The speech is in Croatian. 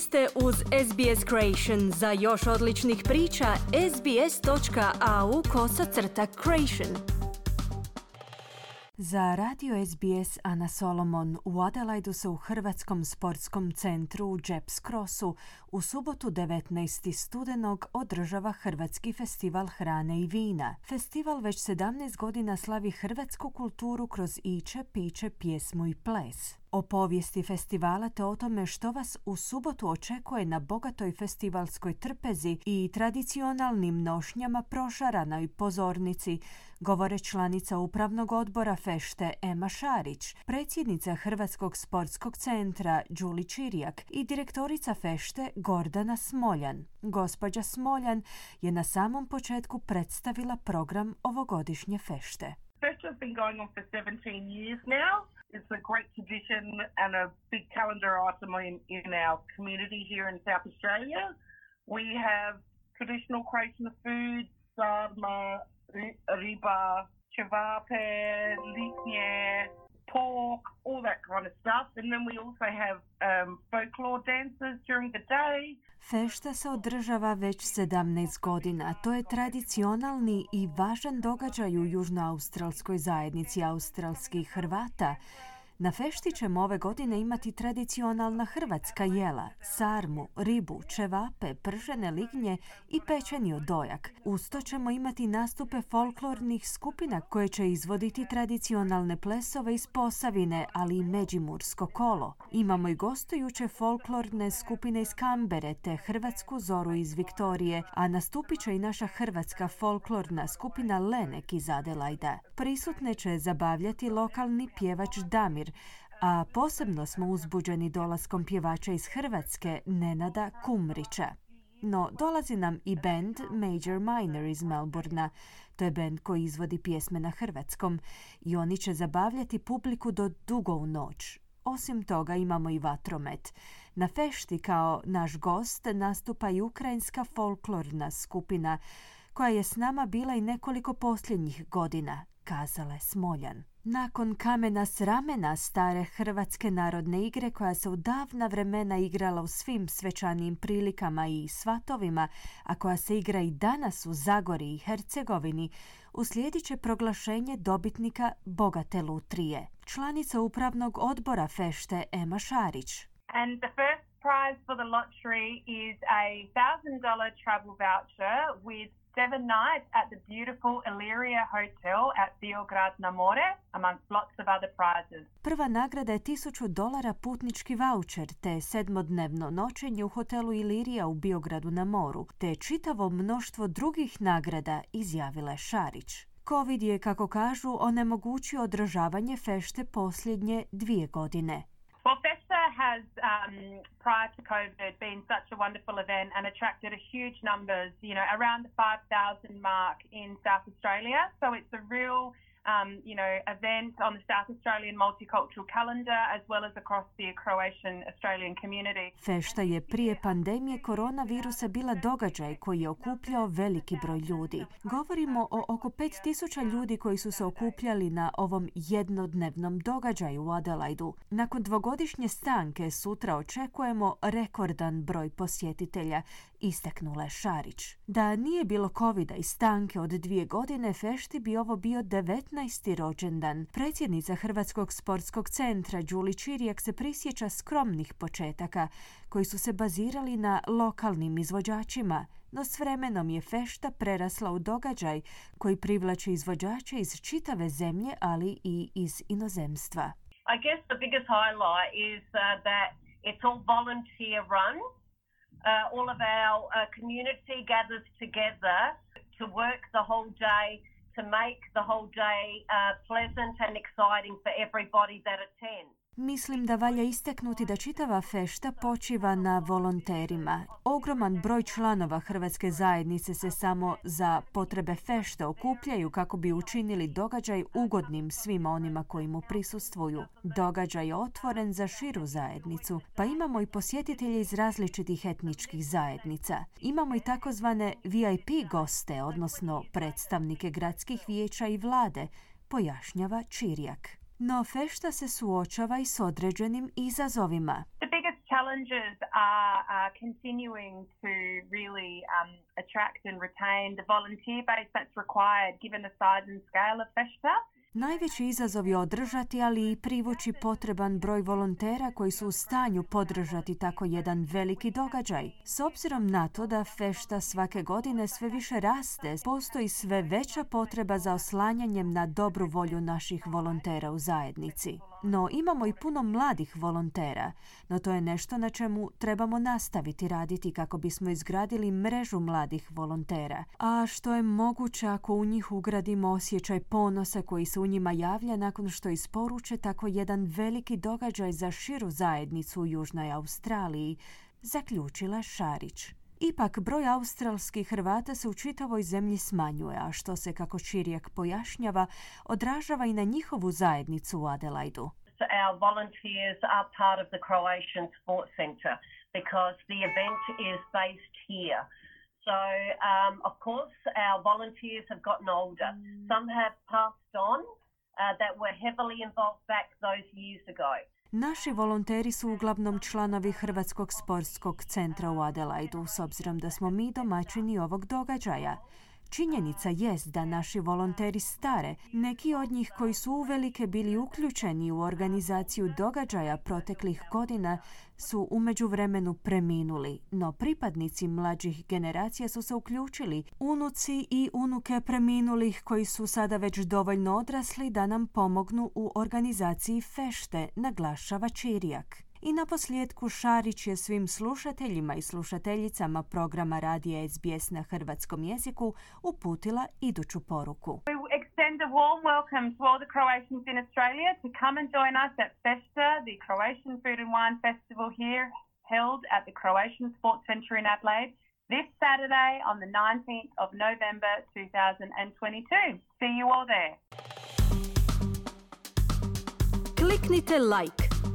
Ste uz SBS Creation. Za još odličnih priča, sbs.au kosacrta creation. Za radio SBS Ana Solomon u Adelaidu se u Hrvatskom sportskom centru u Jeps Crossu u subotu 19. studenog održava Hrvatski festival hrane i vina. Festival već 17 godina slavi hrvatsku kulturu kroz iće, piće, pjesmu i ples o povijesti festivala te o tome što vas u subotu očekuje na bogatoj festivalskoj trpezi i tradicionalnim nošnjama prošaranoj pozornici, govore članica upravnog odbora Fešte Ema Šarić, predsjednica Hrvatskog sportskog centra Đuli Čirijak i direktorica Fešte Gordana Smoljan. Gospođa Smoljan je na samom početku predstavila program ovogodišnje fešte. Fešte has going on for 17 years now. It's a great tradition and a big calendar item in, in our community here in South Australia. We have traditional Croatian foods, sarma, riba, cevape, litnje, pork, all that kind of stuff. And then we also have um, folklore dances during the day. Fešta se održava već 17 godina. To je tradicionalni i važan događaj u južnoaustralskoj zajednici australskih Hrvata. Na fešti ćemo ove godine imati tradicionalna hrvatska jela, sarmu, ribu, čevape, pržene lignje i pečeni odojak. Uz to ćemo imati nastupe folklornih skupina koje će izvoditi tradicionalne plesove iz Posavine, ali i Međimursko kolo. Imamo i gostujuće folklorne skupine iz Kambere te Hrvatsku zoru iz Viktorije, a nastupit će i naša hrvatska folklorna skupina Lenek iz Adelajda. Prisutne će zabavljati lokalni pjevač Damir a posebno smo uzbuđeni dolaskom pjevača iz Hrvatske Nenada Kumrića. No, dolazi nam i band Major Minor iz Melbourna. To je band koji izvodi pjesme na hrvatskom i oni će zabavljati publiku do dugo u noć. Osim toga imamo i vatromet. Na fešti kao naš gost nastupa i ukrajinska folklorna skupina koja je s nama bila i nekoliko posljednjih godina, kazala je Smoljan. Nakon kamena s ramena stare Hrvatske narodne igre koja se u davna vremena igrala u svim svečanijim prilikama i svatovima, a koja se igra i danas u Zagori i Hercegovini, uslijedit će proglašenje dobitnika Bogate lutrije. Članica upravnog odbora Fešte Ema Šarić. And the first prize for the lottery is a $1,000 travel voucher with seven nights at the beautiful Illyria Hotel at Biograd na More, amongst lots of other prizes. Prva nagrada je 1000 dolara putnički voucher te sedmodnevno noćenje u hotelu Ilirija u Biogradu na moru, te čitavo mnoštvo drugih nagrada, izjavila je Šarić. Covid je, kako kažu, onemogućio održavanje fešte posljednje dvije godine. Has, um, prior to COVID, been such a wonderful event and attracted a huge numbers, you know, around the 5,000 mark in South Australia. So it's a real um, you know, event on the South Australian multicultural calendar as well as across the Croatian Australian community. Fešta je prije pandemije koronavirusa bila događaj koji je okupljao veliki broj ljudi. Govorimo o oko 5000 ljudi koji su se okupljali na ovom jednodnevnom događaju u Adelaidu. Nakon dvogodišnje stanke sutra očekujemo rekordan broj posjetitelja, istaknula je Šarić. Da nije bilo covida i stanke od dvije godine, Fešti bi ovo bio 19 15. rođendan. Predsjednica Hrvatskog sportskog centra Đuli Čirijak se prisjeća skromnih početaka koji su se bazirali na lokalnim izvođačima, no s vremenom je fešta prerasla u događaj koji privlači izvođače iz čitave zemlje, ali i iz inozemstva. I guess the biggest highlight is uh, that it's all volunteer run. Uh, all of our uh, community gathers together to work the whole day to make the whole day uh, pleasant and exciting for everybody that attends. Mislim da valja isteknuti da čitava fešta počiva na volonterima. Ogroman broj članova Hrvatske zajednice se samo za potrebe fešta okupljaju kako bi učinili događaj ugodnim svima onima koji mu prisustvuju. Događaj je otvoren za širu zajednicu, pa imamo i posjetitelje iz različitih etničkih zajednica. Imamo i takozvane VIP goste, odnosno predstavnike gradskih vijeća i vlade, pojašnjava Čirijak. No fešta se suočava i s određenim izazovima. The biggest challenge challenges are, are continuing to really um, attract and retain the volunteer base that's required given the size and scale of Festa. Najveći izazov je održati, ali i privući potreban broj volontera koji su u stanju podržati tako jedan veliki događaj. S obzirom na to da fešta svake godine sve više raste, postoji sve veća potreba za oslanjanjem na dobru volju naših volontera u zajednici. No imamo i puno mladih volontera, no to je nešto na čemu trebamo nastaviti raditi kako bismo izgradili mrežu mladih volontera. A što je moguće ako u njih ugradimo osjećaj ponosa koji se u njima javlja nakon što isporuče tako jedan veliki događaj za širu zajednicu u Južnoj Australiji, zaključila Šarić. Ipak, broj australskih Hrvata se u čitavoj zemlji smanjuje, a što se, kako Čirijak pojašnjava, odražava i na njihovu zajednicu u Adelaidu. Our volunteers are part of the Croatian Sports Centre because the event is based here. So, um, of course, our volunteers have gotten older. Some have passed on uh, that were heavily involved back those years ago. Naši volonteri su uglavnom članovi Hrvatskog sportskog centra u Adelaidu, s obzirom da smo mi domaćini ovog događaja. Činjenica jest da naši volonteri stare, neki od njih koji su uvelike bili uključeni u organizaciju događaja proteklih godina, su u međuvremenu preminuli, no pripadnici mlađih generacija su se uključili, unuci i unuke preminulih koji su sada već dovoljno odrasli da nam pomognu u organizaciji fešte, naglašava Čirijak. I na posljedku Šarić je svim slušateljima i slušateljicama programa Radija SBS na hrvatskom jeziku uputila iduću poruku. We extend a warm welcome to all the Croatians in Australia to come and join us at Festa, the Croatian Food and Wine Festival here held at the Croatian Sports Centre in Adelaide this Saturday on the 19th of November 2022. See you all there. Kliknite like,